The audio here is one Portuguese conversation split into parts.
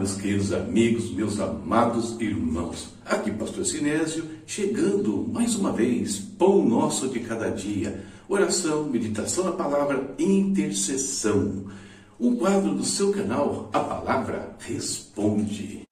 Meus queridos amigos, meus amados irmãos. Aqui, Pastor Sinésio, chegando mais uma vez, pão nosso de cada dia, oração, meditação na palavra, intercessão. Um quadro do seu canal, a palavra responde.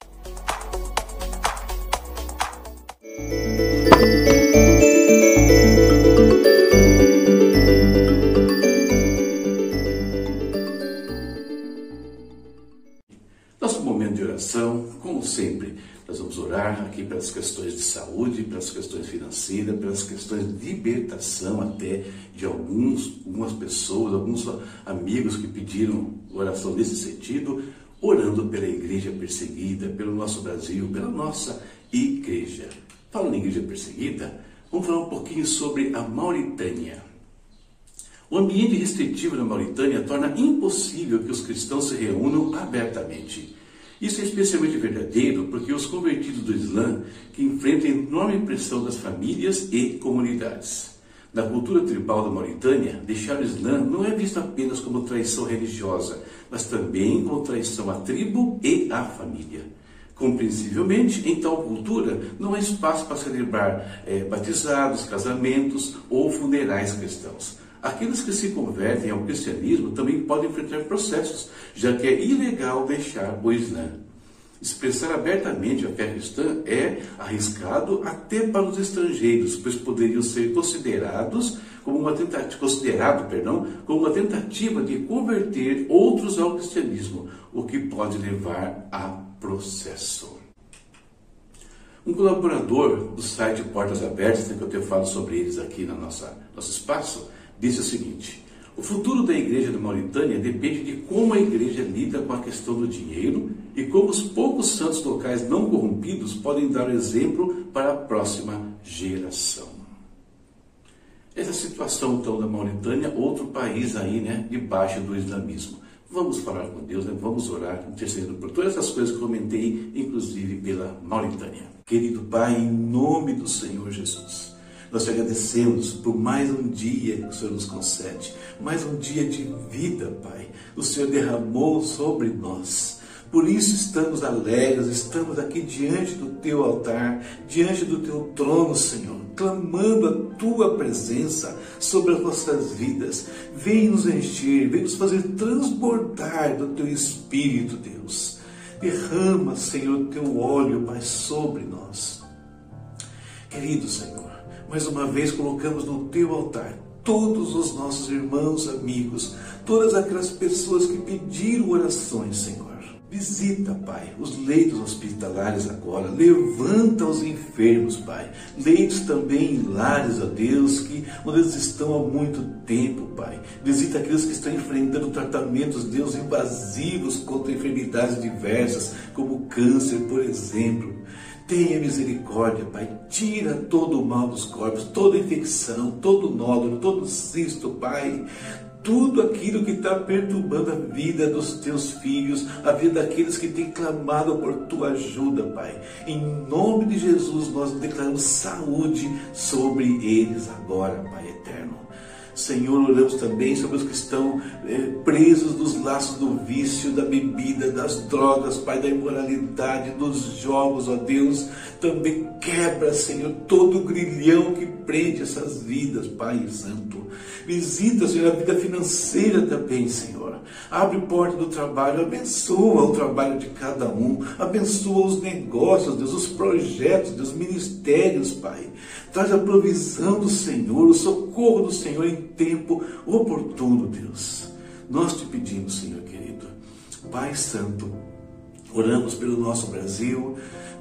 Sempre, nós vamos orar aqui pelas questões de saúde, pelas questões financeiras, pelas questões de libertação até de alguns, algumas pessoas, alguns amigos que pediram oração nesse sentido, orando pela igreja perseguida, pelo nosso Brasil, pela nossa igreja. Falando em igreja perseguida, vamos falar um pouquinho sobre a Mauritânia. O ambiente restritivo na Mauritânia torna impossível que os cristãos se reúnam abertamente. Isso é especialmente verdadeiro porque os convertidos do Islã que enfrentam enorme pressão das famílias e comunidades. Na cultura tribal da Mauritânia, deixar o Islã não é visto apenas como traição religiosa, mas também como traição à tribo e à família. Compreensivelmente, em tal cultura, não há espaço para celebrar é, batizados, casamentos ou funerais cristãos. Aqueles que se convertem ao cristianismo também podem enfrentar processos, já que é ilegal deixar o Islã. Expressar abertamente a fé cristã é arriscado até para os estrangeiros, pois poderiam ser considerados como uma tentativa, considerado, perdão, como uma tentativa de converter outros ao cristianismo, o que pode levar a processo. Um colaborador do site Portas Abertas, que eu tenho falado sobre eles aqui nossa, nosso espaço, disse o seguinte: o futuro da igreja da Mauritânia depende de como a igreja lida com a questão do dinheiro e como os poucos santos locais não corrompidos podem dar exemplo para a próxima geração. Essa situação então da Mauritânia, outro país aí, né, debaixo do islamismo. Vamos falar com Deus, né? vamos orar, intercedendo por todas essas coisas que comentei, inclusive pela Mauritânia. Querido Pai, em nome do Senhor Jesus. Nós te agradecemos por mais um dia que o Senhor nos concede, mais um dia de vida, Pai. O Senhor derramou sobre nós. Por isso estamos alegres, estamos aqui diante do teu altar, diante do teu trono, Senhor, clamando a tua presença sobre as nossas vidas. Vem nos encher, vem nos fazer transbordar do teu espírito, Deus. Derrama, Senhor, teu óleo, Pai, sobre nós. Querido Senhor, mais uma vez colocamos no teu altar todos os nossos irmãos, amigos, todas aquelas pessoas que pediram orações, Senhor. Visita, Pai, os leitos hospitalares agora. Levanta os enfermos, Pai. Leitos também em lares, ó Deus, que onde eles estão há muito tempo, Pai. Visita aqueles que estão enfrentando tratamentos, Deus, invasivos contra enfermidades diversas, como câncer, por exemplo. Tenha misericórdia, Pai. Tira todo o mal dos corpos, toda infecção, todo nódulo, todo cisto, Pai. Tudo aquilo que está perturbando a vida dos teus filhos, a vida daqueles que têm clamado por tua ajuda, Pai. Em nome de Jesus, nós declaramos saúde sobre eles agora, Pai eterno. Senhor, oramos também sobre os que estão eh, presos nos laços do vício, da bebida, das drogas, Pai, da imoralidade, dos jogos, ó Deus. Também quebra, Senhor, todo o grilhão que prende essas vidas, Pai Santo. Visita, Senhor, a vida financeira também, Senhor. Abre porta do trabalho, abençoa o trabalho de cada um, abençoa os negócios, Deus, os projetos, Deus, os ministérios, Pai. Traz a provisão do Senhor, o socorro do Senhor em tempo oportuno, Deus. Nós te pedimos, Senhor querido, Pai Santo, oramos pelo nosso Brasil,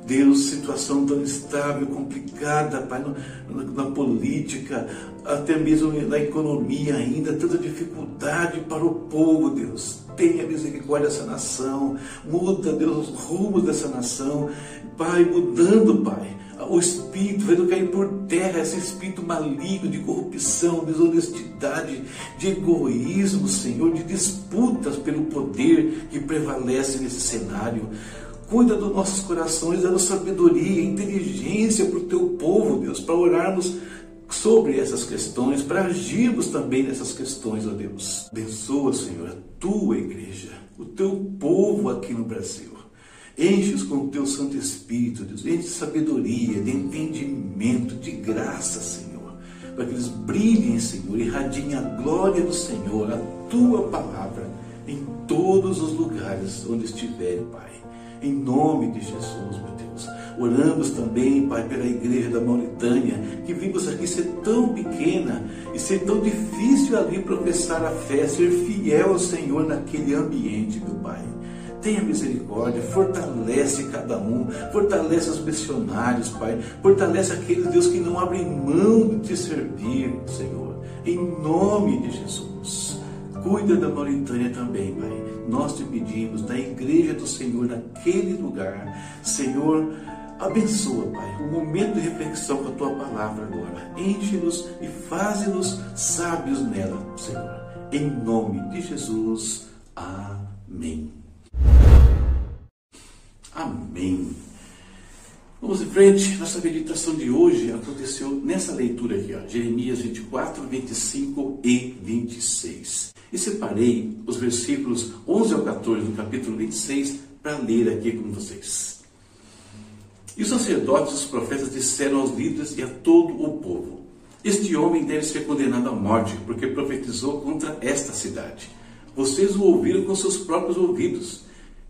Deus, situação tão instável, complicada, Pai, na, na, política, até mesmo na economia ainda, tanta dificuldade para o povo, Deus. Tenha misericórdia dessa nação, muda, Deus, os rumos dessa nação, Pai, mudando, Pai o espírito, vendo cair por terra esse espírito maligno de corrupção, desonestidade, de egoísmo, Senhor, de disputas pelo poder que prevalece nesse cenário. Cuida dos nossos corações, dando sabedoria, inteligência para o teu povo, Deus, para orarmos sobre essas questões, para agirmos também nessas questões, ó Deus. Abençoa, Senhor, a tua igreja, o teu povo, aqui no Brasil. Enche-os com o teu Santo Espírito, Deus. Enche de sabedoria, de entendimento, de graça, Senhor. Para que eles brilhem, Senhor, irradiem a glória do Senhor, a tua palavra, em todos os lugares onde estiverem, Pai. Em nome de Jesus, meu Deus. Oramos também, Pai, pela igreja da Mauritânia, que vimos aqui ser tão pequena e ser tão difícil ali professar a fé, ser fiel ao Senhor naquele ambiente, meu Pai. Tenha misericórdia, fortalece cada um, fortalece os missionários, Pai, fortalece aqueles, Deus, que não abrem mão de te servir, Senhor, em nome de Jesus. Cuida da Mauritânia também, Pai. Nós te pedimos, da igreja do Senhor, naquele lugar, Senhor, abençoa, Pai, o momento de reflexão com a tua palavra agora. Enche-nos e faze-nos sábios nela, Senhor. Em nome de Jesus. Amém. Amém. Vamos em frente. Nossa meditação de hoje aconteceu nessa leitura aqui, ó, Jeremias 24, 25 e 26. E separei os versículos 11 ao 14 do capítulo 26 para ler aqui com vocês. E os sacerdotes e os profetas disseram aos líderes e a todo o povo: Este homem deve ser condenado à morte, porque profetizou contra esta cidade. Vocês o ouviram com seus próprios ouvidos.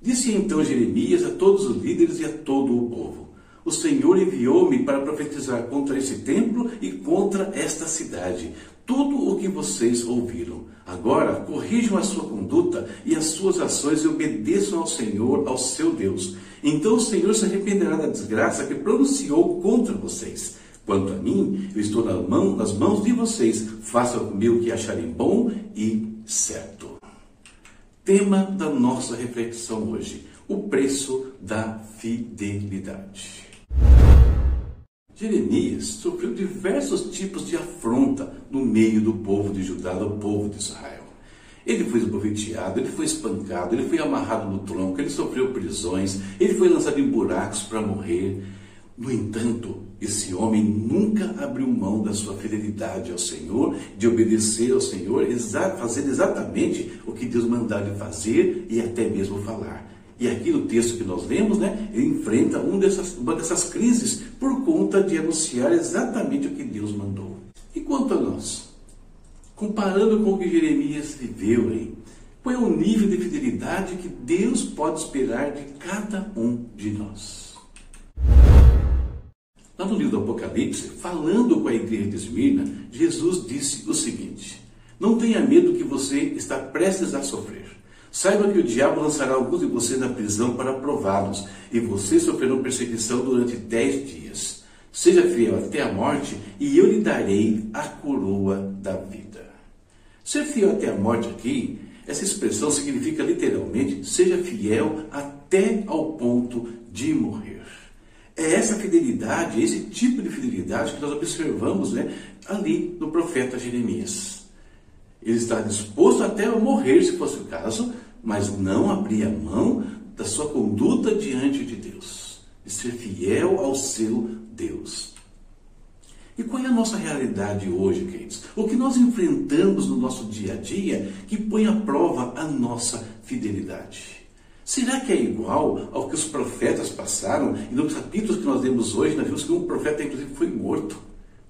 Disse então Jeremias a todos os líderes e a todo o povo: O Senhor enviou-me para profetizar contra esse templo e contra esta cidade. Tudo o que vocês ouviram. Agora corrijam a sua conduta e as suas ações e obedeçam ao Senhor, ao seu Deus. Então o Senhor se arrependerá da desgraça que pronunciou contra vocês. Quanto a mim, eu estou nas mãos, nas mãos de vocês. Façam comigo o que acharem bom e certo tema da nossa reflexão hoje: o preço da fidelidade. Jeremias sofreu diversos tipos de afronta no meio do povo de Judá, do povo de Israel. Ele foi esbofeteado, ele foi espancado, ele foi amarrado no tronco, ele sofreu prisões, ele foi lançado em buracos para morrer. No entanto, esse homem nunca abriu mão da sua fidelidade ao Senhor, de obedecer ao Senhor, fazer exatamente o que Deus mandava ele fazer e até mesmo falar. E aqui no texto que nós lemos, né, ele enfrenta um dessas, uma dessas crises por conta de anunciar exatamente o que Deus mandou. E quanto a nós? Comparando com o que Jeremias viveu, hein? qual é o nível de fidelidade que Deus pode esperar de cada um de nós? Lá no livro do Apocalipse, falando com a igreja de Esmirna, Jesus disse o seguinte: Não tenha medo que você está prestes a sofrer. Saiba que o diabo lançará alguns de vocês na prisão para prová-los, e vocês sofrerão perseguição durante dez dias. Seja fiel até a morte, e eu lhe darei a coroa da vida. Ser fiel até a morte aqui, essa expressão significa literalmente seja fiel até ao ponto de morrer. É essa fidelidade, esse tipo de fidelidade que nós observamos né, ali no profeta Jeremias. Ele está disposto até a morrer, se fosse o caso, mas não abria mão da sua conduta diante de Deus, de ser fiel ao seu Deus. E qual é a nossa realidade hoje, queridos? O que nós enfrentamos no nosso dia a dia que põe à prova a nossa fidelidade? Será que é igual ao que os profetas passaram? E nos capítulos que nós lemos hoje, nós vimos que um profeta, inclusive, foi morto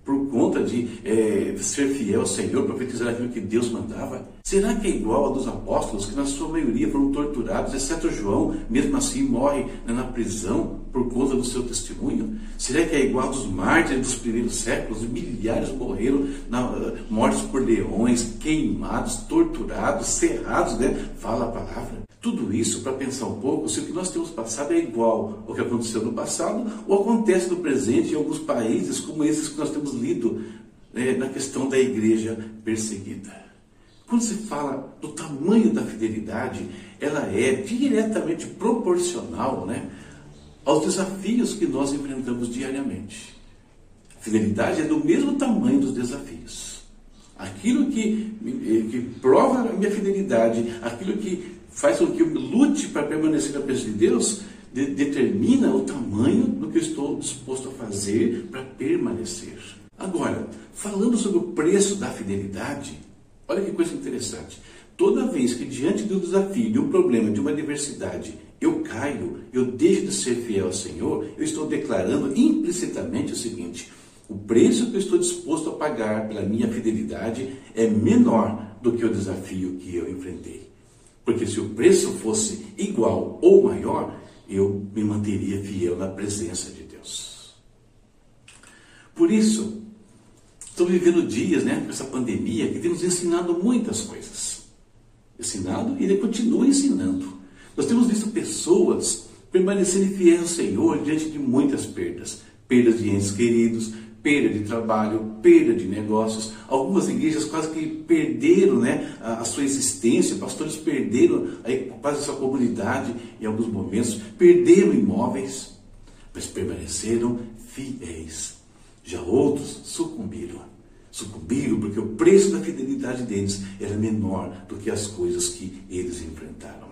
por conta de é, ser fiel ao Senhor, profetizar aquilo que Deus mandava? Será que é igual ao dos apóstolos, que na sua maioria foram torturados, exceto João, mesmo assim morre na prisão por conta do seu testemunho? Será que é igual aos mártires dos primeiros séculos? Milhares morreram, na, mortos por leões, queimados, torturados, cerrados, né? Fala a palavra. Tudo isso para pensar um pouco se o que nós temos passado é igual ao que aconteceu no passado ou acontece no presente em alguns países como esses que nós temos lido né, na questão da igreja perseguida. Quando se fala do tamanho da fidelidade, ela é diretamente proporcional né, aos desafios que nós enfrentamos diariamente. A fidelidade é do mesmo tamanho dos desafios. Aquilo que, que prova a minha fidelidade, aquilo que faz com que eu lute para permanecer na presença de Deus, de, determina o tamanho do que eu estou disposto a fazer para permanecer. Agora, falando sobre o preço da fidelidade, olha que coisa interessante. Toda vez que diante do desafio, de um problema, de uma adversidade, eu caio, eu deixo de ser fiel ao Senhor, eu estou declarando implicitamente o seguinte: o preço que eu estou disposto a pagar pela minha fidelidade é menor do que o desafio que eu enfrentei. Porque se o preço fosse igual ou maior, eu me manteria fiel na presença de Deus. Por isso, estou vivendo dias, né, com essa pandemia que tem nos ensinado muitas coisas ensinado e ele continua ensinando. Nós temos visto pessoas permanecerem fiéis ao Senhor diante de muitas perdas. Perdas de entes queridos, perda de trabalho, perda de negócios. Algumas igrejas quase que perderam né, a, a sua existência, pastores perderam aí, quase a sua comunidade em alguns momentos, perderam imóveis, mas permaneceram fiéis. Já outros sucumbiram sucumbiram porque o preço da fidelidade deles era menor do que as coisas que eles enfrentaram.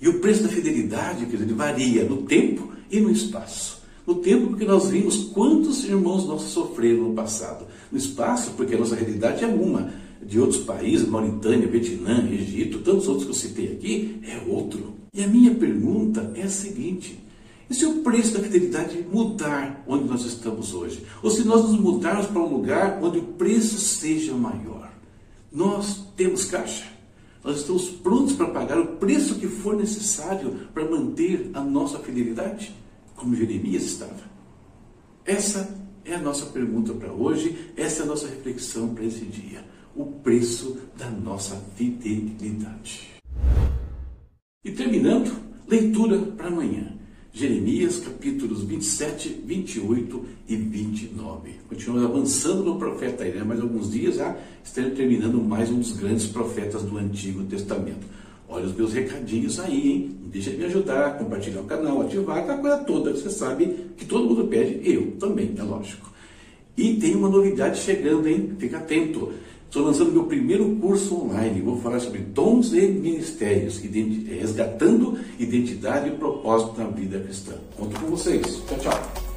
E o preço da fidelidade, querido, varia no tempo e no espaço. No tempo, porque nós vimos quantos irmãos nossos sofreram no passado. No espaço, porque a nossa realidade é uma. De outros países, Mauritânia, Vietnã, Egito, tantos outros que eu citei aqui, é outro. E a minha pergunta é a seguinte: e se o preço da fidelidade mudar onde nós estamos hoje? Ou se nós nos mudarmos para um lugar onde o preço seja maior? Nós temos caixa. Nós estamos prontos para pagar o preço que for necessário para manter a nossa fidelidade, como Jeremias estava. Essa é a nossa pergunta para hoje, essa é a nossa reflexão para esse dia. O preço da nossa fidelidade. E terminando, leitura para amanhã. Jeremias capítulos 27, 28 e 29. Continuamos avançando no profeta Irã, mais alguns dias já estaremos terminando mais um dos grandes profetas do Antigo Testamento. Olha os meus recadinhos aí, hein? Deixa de me ajudar, compartilhar o canal, ativar aquela coisa toda que você sabe que todo mundo pede, eu também, é lógico. E tem uma novidade chegando, hein? Fica atento. Estou lançando meu primeiro curso online. Vou falar sobre dons e ministérios, resgatando identidade e propósito na vida cristã. Conto com vocês. Tchau, tchau.